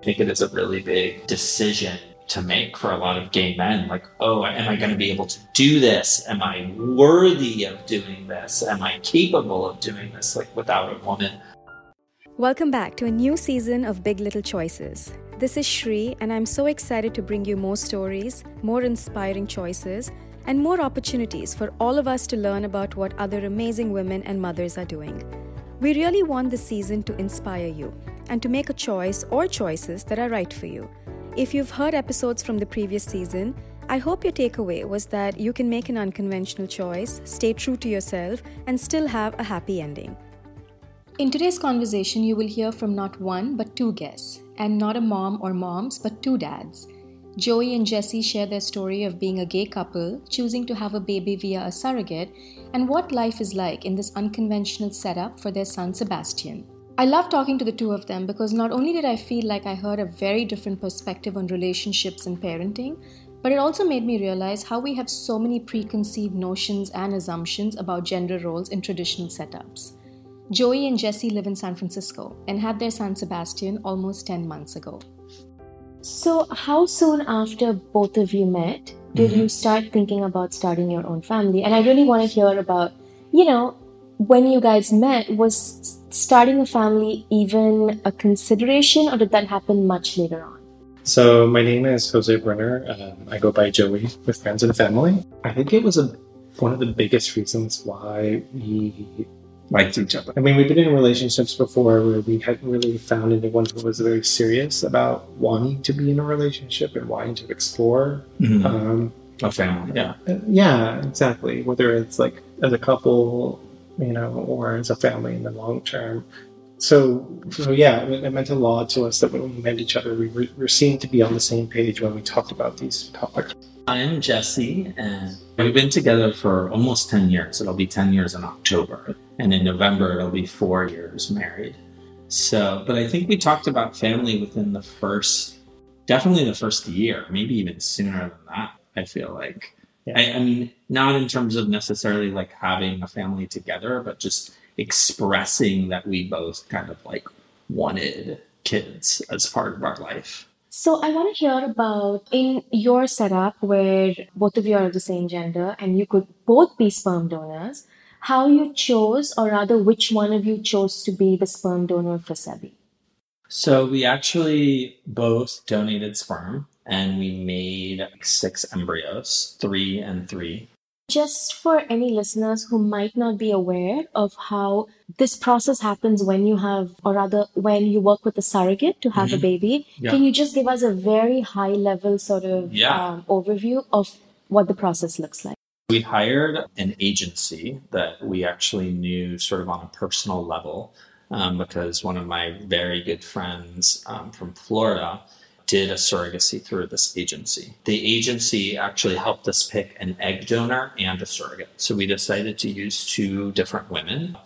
I think it is a really big decision to make for a lot of gay men. Like, oh, am I going to be able to do this? Am I worthy of doing this? Am I capable of doing this, like, without a woman? Welcome back to a new season of Big Little Choices. This is Shri, and I'm so excited to bring you more stories, more inspiring choices, and more opportunities for all of us to learn about what other amazing women and mothers are doing. We really want this season to inspire you and to make a choice or choices that are right for you. If you've heard episodes from the previous season, I hope your takeaway was that you can make an unconventional choice, stay true to yourself, and still have a happy ending. In today's conversation, you will hear from not one but two guests, and not a mom or moms, but two dads. Joey and Jesse share their story of being a gay couple, choosing to have a baby via a surrogate, and what life is like in this unconventional setup for their son Sebastian. I love talking to the two of them because not only did I feel like I heard a very different perspective on relationships and parenting, but it also made me realize how we have so many preconceived notions and assumptions about gender roles in traditional setups. Joey and Jesse live in San Francisco and had their son Sebastian almost 10 months ago. So, how soon after both of you met did mm-hmm. you start thinking about starting your own family? And I really want to hear about, you know, when you guys met, was starting a family even a consideration, or did that happen much later on? So my name is Jose Brenner. Um, I go by Joey with friends and family. I think it was a, one of the biggest reasons why we liked each other. I mean, we've been in relationships before where we hadn't really found anyone who was very serious about wanting to be in a relationship and wanting to explore. Mm-hmm. Um, a family, yeah. Uh, yeah, exactly. Whether it's like as a couple you know, or as a family in the long term. So, so yeah, it, meant a lot to us that when we met each other, we were, we seemed to be on the same page when we talked about these topics. I'm Jesse, and we've been together for almost 10 years. It'll be 10 years in October, and in November, it'll be four years married. So, but I think we talked about family within the first, definitely the first year, maybe even sooner than that, I feel like. Yeah. I, I mean, not in terms of necessarily like having a family together, but just expressing that we both kind of like wanted kids as part of our life. So I want to hear about in your setup where both of you are of the same gender and you could both be sperm donors, how you chose or rather which one of you chose to be the sperm donor for Sebi? So we actually both donated sperm and we made six embryos, three and three. Just for any listeners who might not be aware of how this process happens when you have, or rather, when you work with a surrogate to have mm-hmm. a baby, yeah. can you just give us a very high level sort of yeah. um, overview of what the process looks like? We hired an agency that we actually knew sort of on a personal level um, because one of my very good friends um, from Florida did a surrogacy through this agency. The agency actually helped us pick an egg donor and a surrogate. So we decided to use two different women.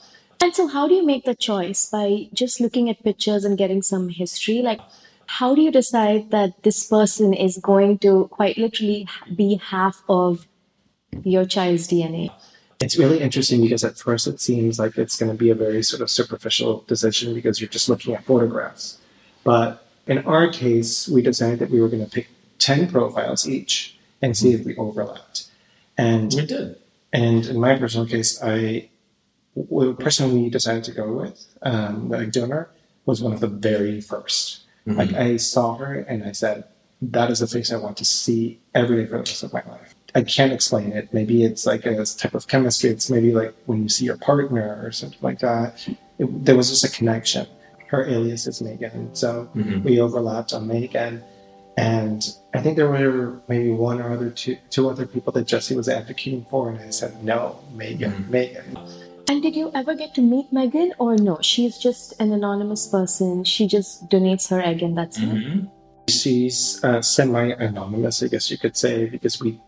And so, how do you make the choice? By just looking at pictures and getting some history? Like, how do you decide that this person is going to quite literally be half of your child's DNA? It's really interesting because at first it seems like it's going to be a very sort of superficial decision because you're just looking at photographs. But in our case, we decided that we were going to pick 10 profiles each and see if we overlapped. And we did. And in my personal case, I the person we decided to go with, um, the donor, was one of the very 1st mm-hmm. Like I saw her and I said, that is the face I want to see every day for the rest of my life. I can't explain it. Maybe it's like a type of chemistry. It's maybe like when you see your partner or something like that. It, there was just a connection her alias is Megan. So mm-hmm. we overlapped on Megan. And I think there were maybe one or other two, two other people that Jesse was advocating for, and I said, no, Megan, mm-hmm. Megan. And did you ever get to meet Megan, or no? She's just an anonymous person. She just donates her egg, and that's mm-hmm. it. She's uh, semi-anonymous, I guess you could say, because we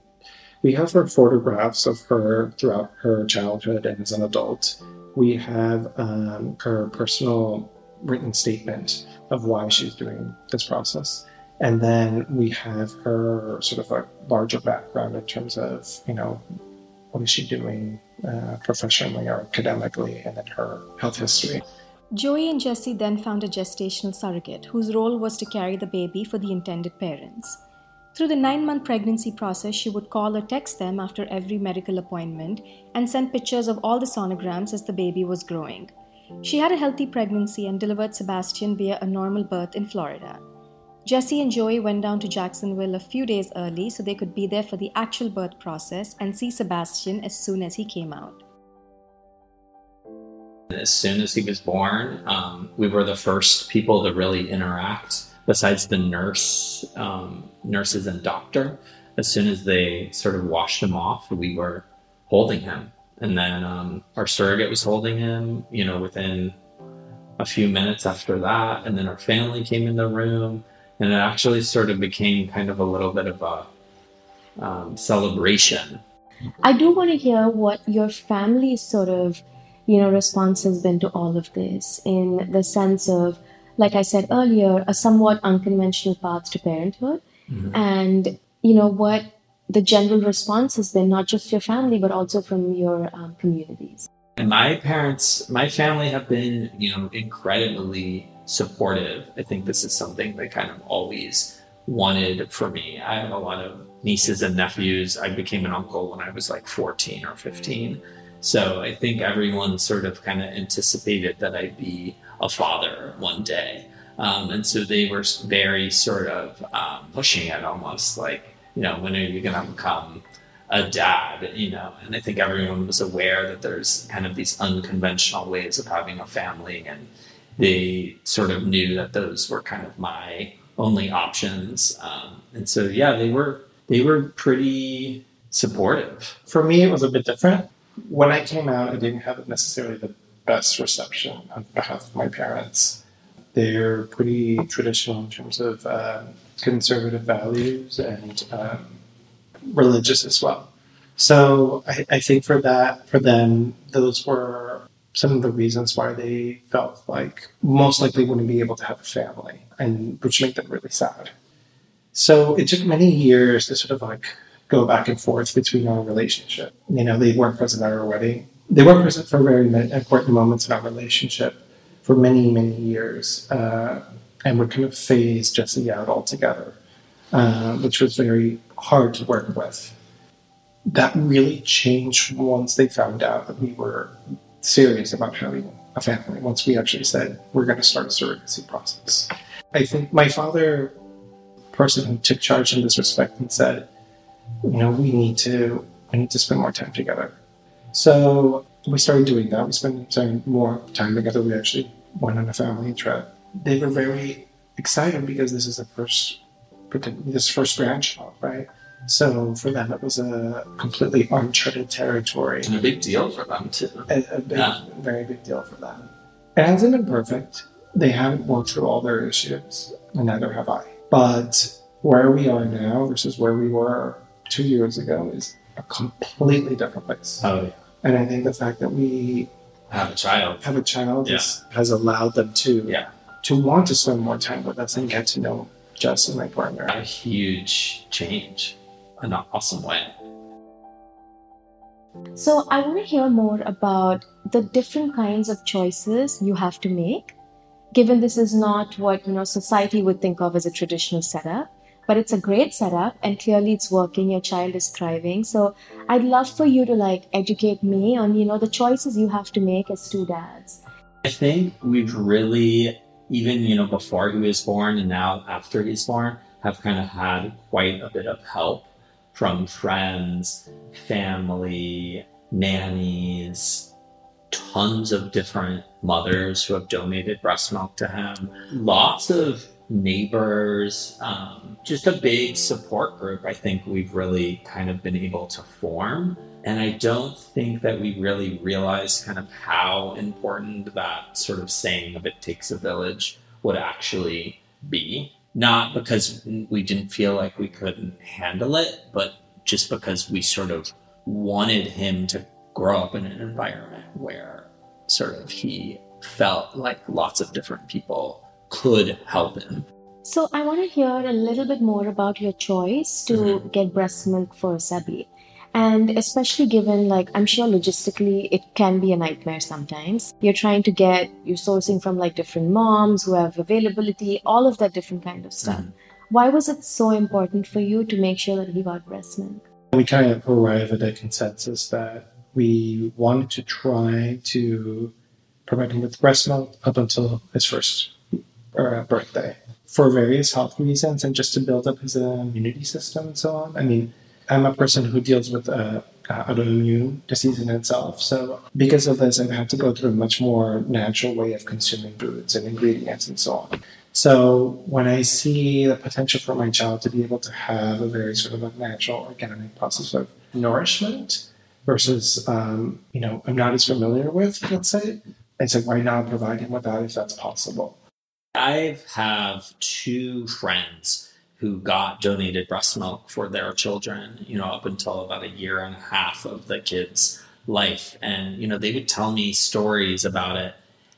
we have her photographs of her throughout her childhood and as an adult. We have um, her personal written statement of why she's doing this process. And then we have her sort of a larger background in terms of, you know, what is she doing uh, professionally or academically, and then her health history. Joey and Jesse then found a gestational surrogate whose role was to carry the baby for the intended parents. Through the nine month pregnancy process, she would call or text them after every medical appointment and send pictures of all the sonograms as the baby was growing. She had a healthy pregnancy and delivered Sebastian via a normal birth in Florida. Jesse and Joey went down to Jacksonville a few days early so they could be there for the actual birth process and see Sebastian as soon as he came out. As soon as he was born, um, we were the first people to really interact, besides the nurse, um, nurses and doctor. As soon as they sort of washed him off, we were holding him, and then um, our surrogate was holding him. You know, within a few minutes after that, and then our family came in the room, and it actually sort of became kind of a little bit of a um, celebration. I do want to hear what your family's sort of you know, response has been to all of this in the sense of, like I said earlier, a somewhat unconventional path to parenthood. Mm-hmm. And, you know, what the general response has been, not just your family, but also from your um, communities. And my parents, my family have been, you know, incredibly supportive. I think this is something they kind of always wanted for me. I have a lot of nieces and nephews. I became an uncle when I was like 14 or 15. So I think everyone sort of kind of anticipated that I'd be a father one day. Um, and so they were very sort of um, pushing it almost like, you know, when are you going to become a dad, you know? And I think everyone was aware that there's kind of these unconventional ways of having a family. And they sort of knew that those were kind of my only options. Um, and so, yeah, they were, they were pretty supportive. For me, it was a bit different when I came out, I didn't have necessarily the best reception on behalf of my parents. They're pretty traditional in terms of um, conservative values and um, religious as well. So I, I, think for that, for them, those were some of the reasons why they felt like most likely wouldn't be able to have a family, and which made them really sad. So it took many years to sort of like go back and forth between our relationship. You know, they weren't present at our wedding. They weren't present for very important moments in our relationship for many, many years, uh, and would kind of phase Jesse out altogether, uh, which was very hard to work with. That really changed once they found out that we were serious about having a family. Once we actually said we're going to start a surrogacy process, I think my father, person who took charge in this respect, and said, you know, we need to we need to spend more time together. So we started doing that. We spent more time together. We actually went on a family trip. They were very excited because this is the first this first grandchild, right? So for them, it was a completely uncharted territory. And a big deal for them too. A, a big, yeah. very big deal for them. It hasn't been perfect. They haven't worked through all their issues, and neither have I. But where we are now versus where we were two years ago is a completely different place. Oh, yeah. And I think the fact that we have a child, have a child, yeah. is, has allowed them to yeah. to want to spend more time with us and get to know Jess and my partner. A huge change, an awesome way. So I want to hear more about the different kinds of choices you have to make. Given this is not what you know society would think of as a traditional setup, but it's a great setup and clearly it's working. Your child is thriving. So i'd love for you to like educate me on you know the choices you have to make as two dads. I think we've really even you know before he was born and now after he's born have kind of had quite a bit of help from friends family nannies tons of different mothers who have donated breast milk to him. Lots of neighbors, um, just a big support group. I think we've really kind of been able to form. And I don't think that we really realized kind of how important that sort of saying of it takes a village would actually be. Not because we didn't feel like we couldn't handle it, but just because we sort of wanted him to grow up in an environment where sort of he felt like lots of different people could help him. So I want to hear a little bit more about your choice to mm-hmm. get breast milk for Sabi. And especially given, like, I'm sure logistically it can be a nightmare sometimes. You're trying to get, you're sourcing from like different moms who have availability, all of that different kind of stuff. Mhm. Why was it so important for you to make sure that he got breast milk? We kind of arrived at a consensus that we wanted to try to provide him with breast milk up until his first uh, birthday for various health reasons and just to build up his immunity system and so on. I mean, I'm a person who deals with uh, uh, autoimmune disease in itself. So, because of this, I've had to go through a much more natural way of consuming foods and ingredients and so on. So, when I see the potential for my child to be able to have a very sort of a natural, organic process of nourishment versus, um, you know, I'm not as familiar with, let's say, I said, why not provide him with that if that's possible? I have two friends who got donated breast milk for their children, you know, up until about a year and a half of the kid's life. And, you know, they would tell me stories about it.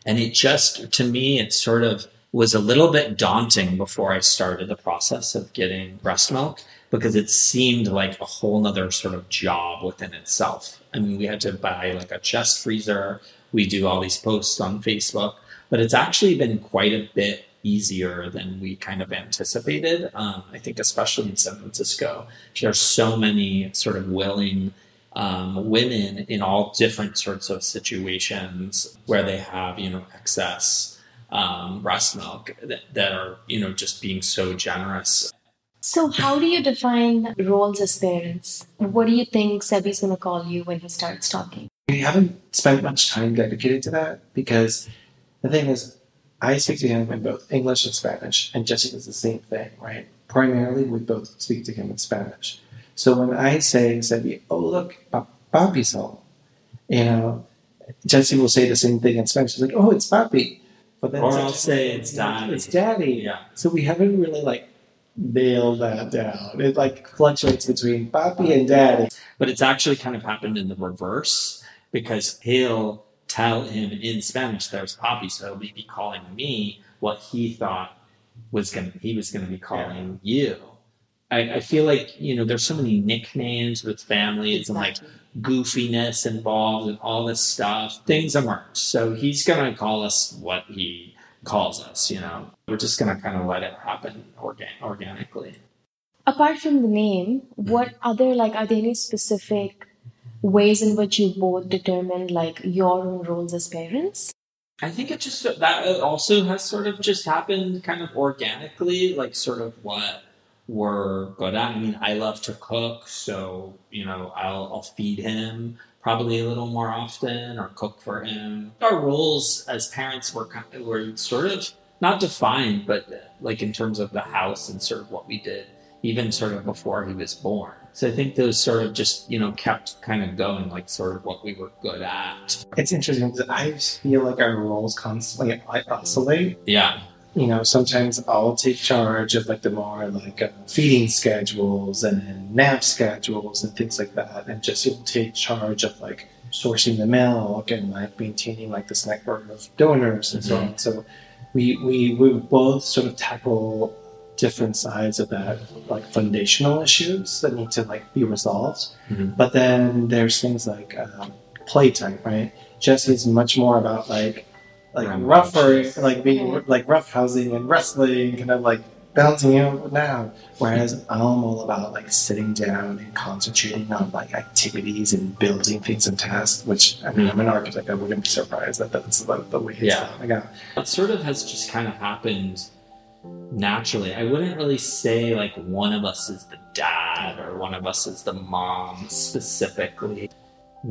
And it just, to me, it sort of was a little bit daunting before I started the process of getting breast milk because it seemed like a whole nother sort of job within itself. I mean, we had to buy like a chest freezer. We do all these posts on Facebook but it's actually been quite a bit easier than we kind of anticipated. Um, I think, especially in San Francisco, there's so many sort of willing um, women in all different sorts of situations where they have, you know, excess um, breast milk that, that are, you know, just being so generous. So, how do you define roles as parents? What do you think Sebi's going to call you when he starts talking? We haven't spent much time dedicated to that because the thing is, I speak to him in both English and Spanish, and Jesse does the same thing, right? Primarily, we both speak to him in Spanish. So when I say, Sebi, oh, look, papi's home, you know, Jesse will say the same thing in Spanish. He's like, oh, it's papi. But then Or I'll say it's daddy. It's daddy. Yeah. So we haven't really like nailed that down. It like fluctuates between papi and daddy. But it's actually kind of happened in the reverse because he'll tell him in Spanish there's papi, so he'll be calling me what he thought was going to he was going to be calling you. I, I feel like you know there's so many nicknames with families and like goofiness involved and all this stuff. Things emerge, so he's going to call us what he calls us. You know, we're just going to kind of let it happen organ- organically. Apart from the name, what mm-hmm. other, like, are there any specific ways in which you both determine, like, your own roles as parents? I think it just that also has sort of just happened kind of organically, like sort of what we're good at. I mean, I love to cook, so you know, I'll I'll feed him probably a little more often or cook for him. Our roles as parents were kind of, were sort of not defined, but like in terms of the house and sort of what we did, even sort of before he was born. So I think those sort of just you know kept kind of going, like sort of what we were good at. It's interesting because I feel like our roles constantly oscillate. Yeah. you know, sometimes I'll take charge of like the more like uh, feeding schedules and nap schedules and things like that, and Jesse will take charge of like sourcing the milk and like maintaining like this network of donors and so on. So we we we both sort of tackle different sides of that like foundational issues that need to like be resolved. Mhm. But then there's things like um, playtime, right? Jesse's much more about like like Right. rougher, like being like rough housing and wrestling, kind of like bouncing out and down. Whereas I'm all about like sitting down and concentrating on like activities and building things and tasks. Which I mean, I'm an architect. I wouldn't be surprised that that's the, the way it's Yeah. going out. It sort of has just kind of happened naturally. I wouldn't really say like one of us is the dad or one of us is the mom specifically.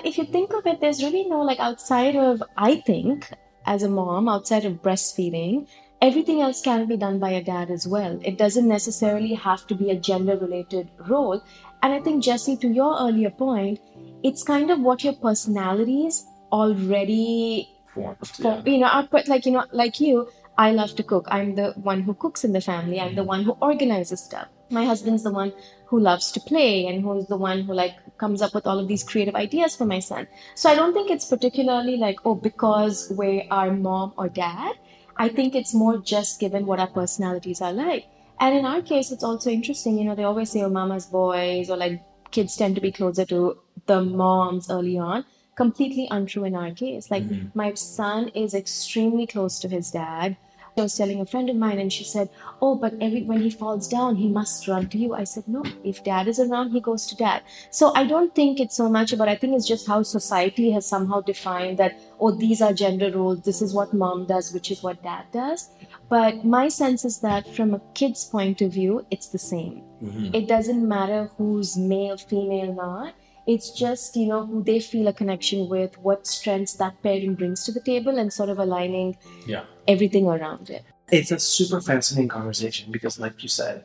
If you think of it, there's really no, like, outside of, I think, as a mom, outside of breastfeeding, everything else can be done by a dad as well. It doesn't necessarily have to be a gender related role. And I think, Jesse, to your earlier point, it's kind of what your personalities already Formed, for you know output like you know like you i love to cook i'm the one who cooks in the family i'm the one who organizes stuff my husband's the one who loves to play and who's the one who like comes up with all of these creative ideas for my son so i don't think it's particularly like oh because we are mom or dad i think it's more just given what our personalities are like and in our case it's also interesting you know they always say oh mama's boys or like kids tend to be closer to the moms early on. Completely untrue in our case. Like Mhm. my son is extremely close to his dad. I was telling a friend of mine, and she said, "Oh, but every when he falls down, he must run to you." I said, "No. If dad is around, he goes to dad." So I don't think it's so much about. I think it's just how society has somehow defined that. Oh, these are gender roles. This is what mom does, which is what dad does. But my sense is that from a kid's point of view, it's the same. Mhm. It doesn't matter who's male, female, not. It's just, you know, who they feel a connection with, what strengths that parent brings to the table, and sort of aligning Yeah. everything around it. It's a super fascinating conversation because, like you said,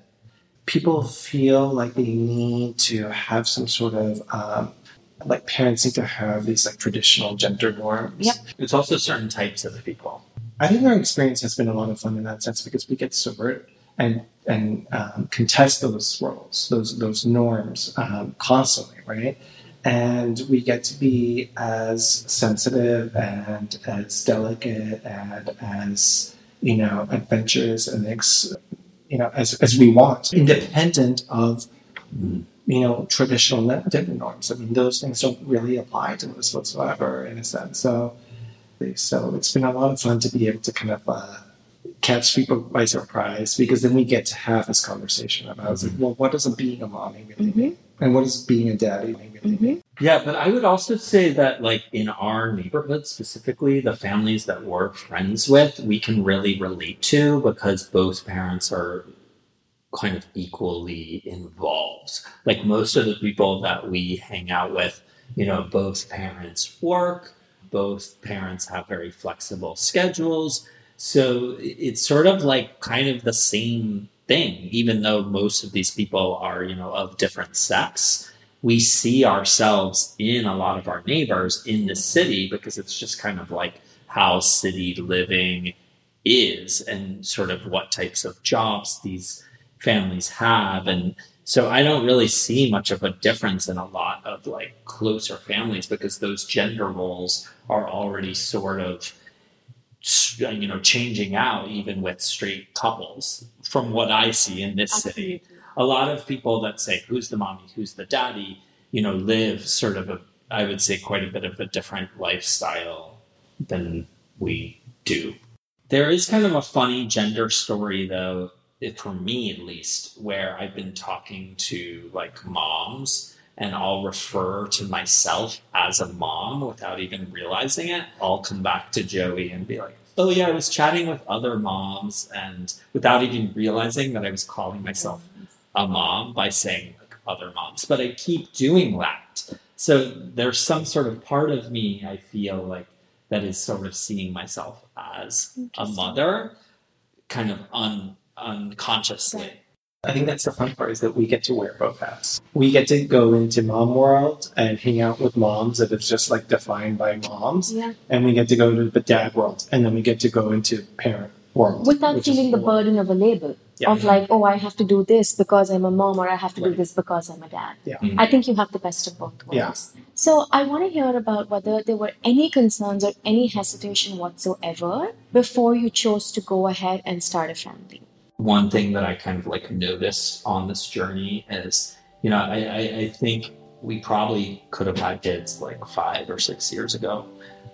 people feel like they need to have some sort of um, like parents need to have these like traditional gender norms. Yep. It's also certain types of people. I think our experience has been a lot of fun in that sense because we get to subvert and and um, contest those roles, those those norms um, constantly, right? And we get to be as sensitive and as delicate and as you know adventurous and ex, you know as as we want, independent of you know traditional gender norms. I mean, those things don't really apply to us whatsoever in a sense. So. So it's been a lot of fun to be able to kind of uh, catch people by surprise because then we get to have this conversation about like, mm-hmm. well, what does a being a mommy really mm-hmm. mean? And what does being a daddy really mean? Mm-hmm. Yeah, but I would also say that, like, in our neighborhood specifically, the families that we're friends with, we can really relate to because both parents are kind of equally involved. Like, most of the people that we hang out with, you know, both parents work, both parents have very flexible schedules. So it's sort of like kind of the same thing, even though most of these people are, you know, of different sex we see ourselves in a lot of our neighbors in the city because it's just kind of like how city living is and sort of what types of jobs these families have. And so i don't really see much of a difference in a lot of like closer families because those gender roles are already sort of you know changing out even with straight couples from what i see in this city. A lot of people that say who's the mommy? Who's the daddy? You know live sort of a i would say quite a bit of a different lifestyle than we do. There is kind of a funny gender story though for me at least where i've been talking to like moms and I'll refer to myself as a mom without even realizing it. I'll come back to Joey and be like, oh, yeah, I was chatting with other moms, and without even realizing that I was calling myself a mom by saying like other moms. But I keep doing that. So there's some sort of part of me, I feel like, that is sort of seeing myself as a mother, kind of un- unconsciously. I think that's the fun part is that we get to wear both hats. We get to go into mom world and hang out with moms that is just like defined by moms, Yeah. and we get to go to the dad world, and then we get to go into parent world Without feeling the cool. burden of a label Yeah. of like, oh, I have to do this because I'm a mom, or I have to do this because I'm a dad. Yeah. Mhm. I think you have the best of both worlds. Yeah. So I want to hear about whether there were any concerns or any hesitation whatsoever before you chose to go ahead and start a family. One thing that I kind of like noticed on this journey is, you know, I, I, I think we probably could have had kids like five or six years ago,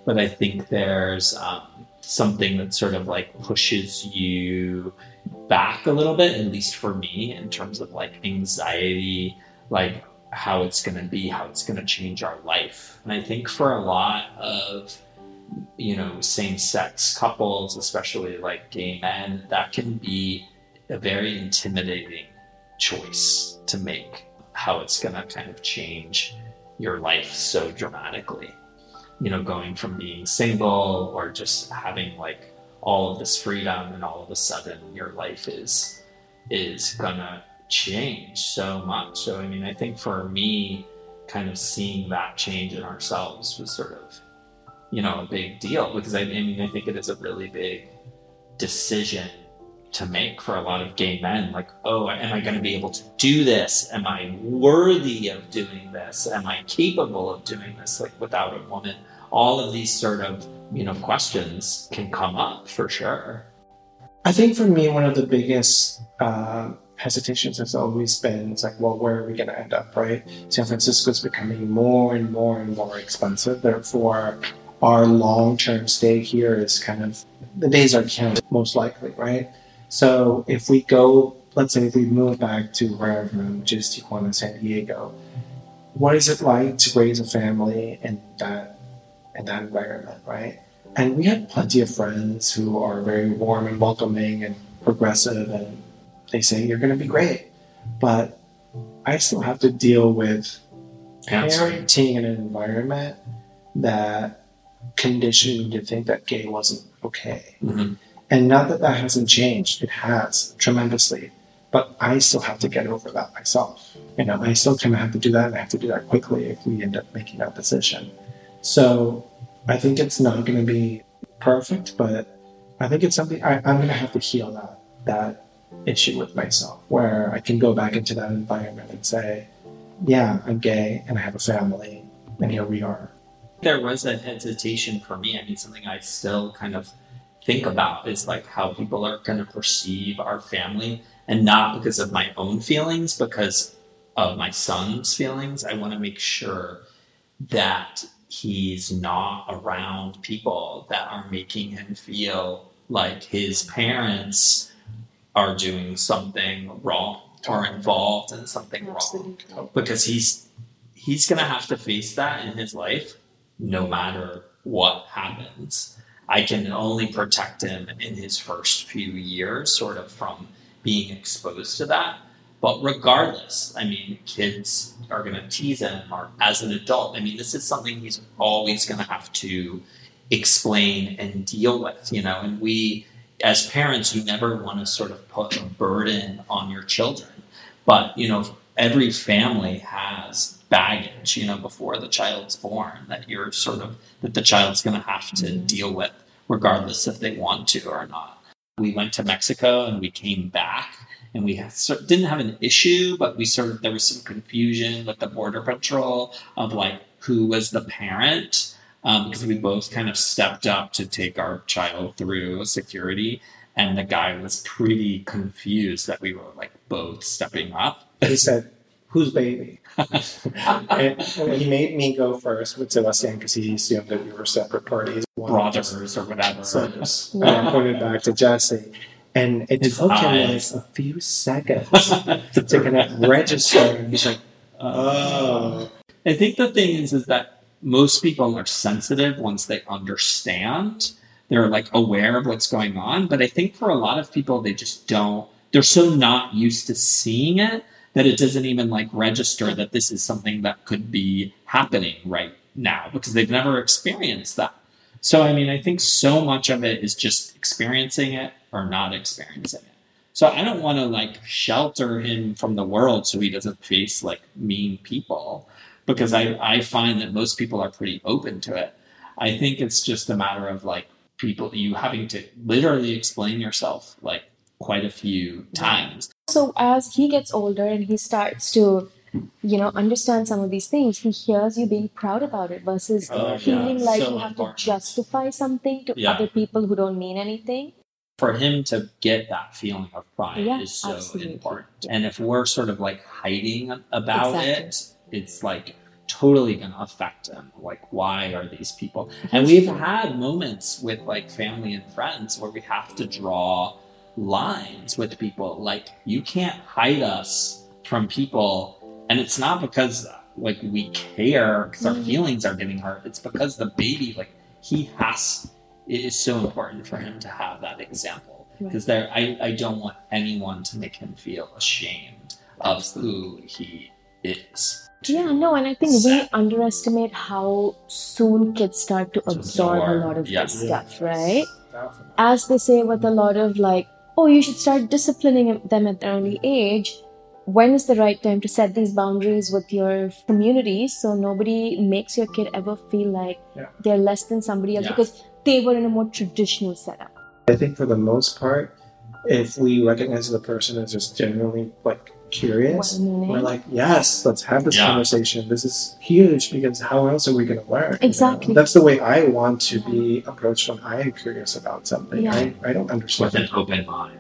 but I think there's um, something that sort of like pushes you back a little bit, at least for me, in terms of like anxiety, like how it's going to be, how it's going to change our life. And I think for a lot of you know, same sex couples, especially like gay men, that can be a very intimidating choice to make how it's going to kind of change your life so dramatically. You know, going from being single or just having like all of this freedom and all of a sudden your life is is gonna change so much. So I mean I think for me kind of seeing that change in ourselves was sort of you know a big deal because I, I mean I think it is a really big decision to make for a lot of gay men like oh am i going to be able to do this am i worthy of doing this am i capable of doing this like without a woman all of these sort of you know questions can come up for sure I think for me, one of the biggest uh, hesitations has always been it's like, well, where are we going to end up, right? San Francisco is becoming more and more and more expensive. Therefore, our long term stay here is kind of the days are counted, most likely, right? So if we go, let's say if we move back to wherever, is Tijuana, San Diego, what is it like to raise a family in that in that environment, right? And we had plenty of friends who are very warm and welcoming and progressive and they say you're going to be great. But I still have to deal with parenting in an environment that conditioned me to think that gay wasn't okay. Mm-hmm. And not that that hasn't changed, it has tremendously. But I still have to get over that myself. You know, I still kind of have to do that, and I have to do that quickly if we end up making that decision. So I think it's not going to be perfect, but I think it's something I, I'm going to have to heal that that issue with myself, where I can go back into that environment and say, "Yeah, I'm gay, and I have a family, and here we are." There was a hesitation for me. I mean, something I still kind of think about is like how people are going to perceive our family, and not because of my own feelings, because of my son's feelings. I want to make sure that he's not around people that are making him feel like his parents are doing something wrong or involved in something Absolutely. wrong because he's he's going to have to face that in his life no matter what happens i can only protect him in his first few years sort of from being exposed to that. But regardless i mean kids are going to tease him or as an adult i mean this is something he's always going to have to explain and deal with you know? And we as parents you never want to sort of put a burden on your children. But you know every family has baggage you know before the child's born that you're sort of that the child's going to have to Mhm. deal with regardless if they want to or not we went to mexico and we came back and we didn't have an issue but we sort of there was some confusion with the border patrol of like who was the parent um, because we both kind of stepped up to take our child through security and the guy was pretty confused that we were like both stepping up He said, "Whose baby?" and, he made me go first with Sebastian because he assumed that we were separate parties. brothers or whatever So and I pointed back to Jesse, and it His took him like a few seconds to kind of register. And he's like, "Oh, I think the thing is, is that most people are sensitive once they understand. They're like aware of what's going on. But I think for a lot of people, they just don't, they're so not used to seeing it that it doesn't even like register that this is something that could be happening right now because they've never experienced that. So, I mean, I think so much of it is just experiencing it or not experiencing it. So I don't want to like shelter him from the world so he doesn't face like mean people because I, I find that most people are pretty open to it. I think it's just a matter of like people you having to literally explain yourself like quite a few times. So as he gets older and he starts to, you know, understand some of these things, he hears you being proud about it versus Oh, yeah. feeling like So you have important. to justify something to Yeah. other people who don't mean anything. For him to get that feeling of pride Yeah, is so absolutely. important. And if we're sort of like hiding about Exactly. it, it's like totally going to affect him. Like, why are these people? And we've had moments with like family and friends where we have to draw lines with people. Like, you can't hide us from people. And it's not because like we care because our Mhm. feelings are getting hurt. It's because the baby, like, he has, it is so important for him to have that example. Right. Because there, I, I don't want anyone to make him feel ashamed of who he is. Yeah, no, and I think we underestimate how soon kids start to absorb a lot of yes. this stuff, right? definitely." As they say with a lot of like, oh, you should start disciplining them at an early age. When is the right time to set these boundaries with your community so nobody makes your kid ever feel like Yeah. they're less than somebody else Yeah. because they were in a more traditional setup? I think for the most part, if we recognize the person is just genuinely like curious, we're like, yes, let's have this Yeah. conversation. This is huge because how else are we going to learn? you know? Exactly. That's the way I want to be approached when I am curious about something. Yeah. I, I don't understand. With understand. an open mind.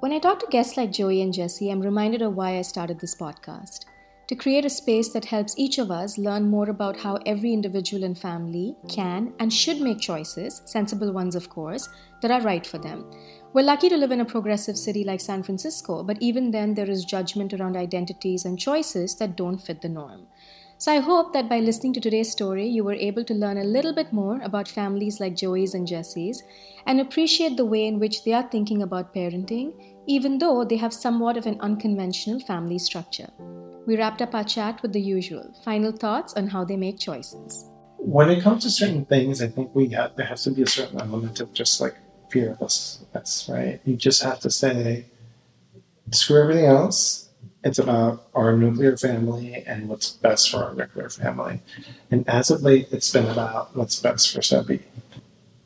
When I talk to guests like Joey and Jesse, I'm reminded of why I started this podcast to create a space that helps each of us learn more about how every individual and family can and should make choices, sensible ones, of course, that are right for them. We're lucky to live in a progressive city like San Francisco, but even then, there is judgment around identities and choices that don't fit the norm. So I hope that by listening to today's story, you were able to learn a little bit more about families like Joey's and Jesse's and appreciate the way in which they are thinking about parenting, even though they have somewhat of an unconventional family structure. We wrapped up our chat with the usual final thoughts on how they make choices. When it comes to certain things, I think we have, there has to be a certain element of just like fearlessness, right? You just have to say, screw everything else it's about our nuclear family and what's best for our nuclear family. And as of late, it's been about what's best for Sebi.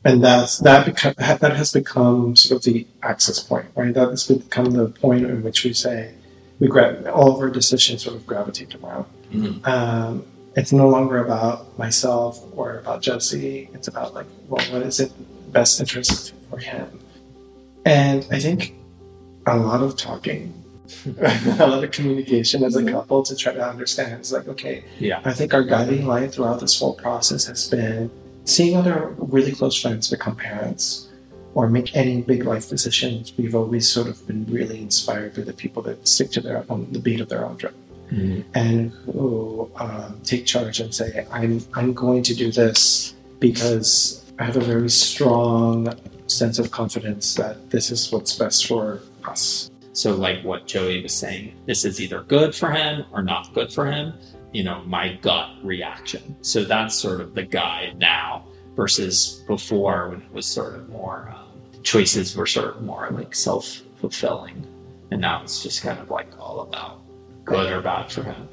And that's that become, that has become sort of the access point, right? That has become the point in which we say we grab all of our decisions sort of gravitate around. Mm-hmm. Um, it's no longer about myself or about Jesse. It's about like, well, what is it best interest for him? And I think a lot of talking a lot of communication as a mm-hmm. couple to try to understand. It's like, okay, yeah. I think our guiding light throughout this whole process has been seeing other really close friends become parents or make any big life decisions. We've always sort of been really inspired by the people that stick to their own the beat of their own drum. Mm-hmm. And who um, take charge and say, I'm, I'm going to do this because I have a very strong sense of confidence that this is what's best for us. So, like what Joey was saying, this is either good for him or not good for him. You know, my gut reaction. So that's sort of the guide now versus before when it was sort of more um, choices were sort of more like self fulfilling. And now it's just kind of like all about good or bad for him.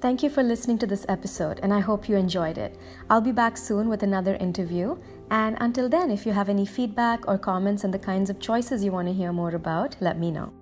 Thank you for listening to this episode, and I hope you enjoyed it. I'll be back soon with another interview. And until then, if you have any feedback or comments on the kinds of choices you want to hear more about, let me know.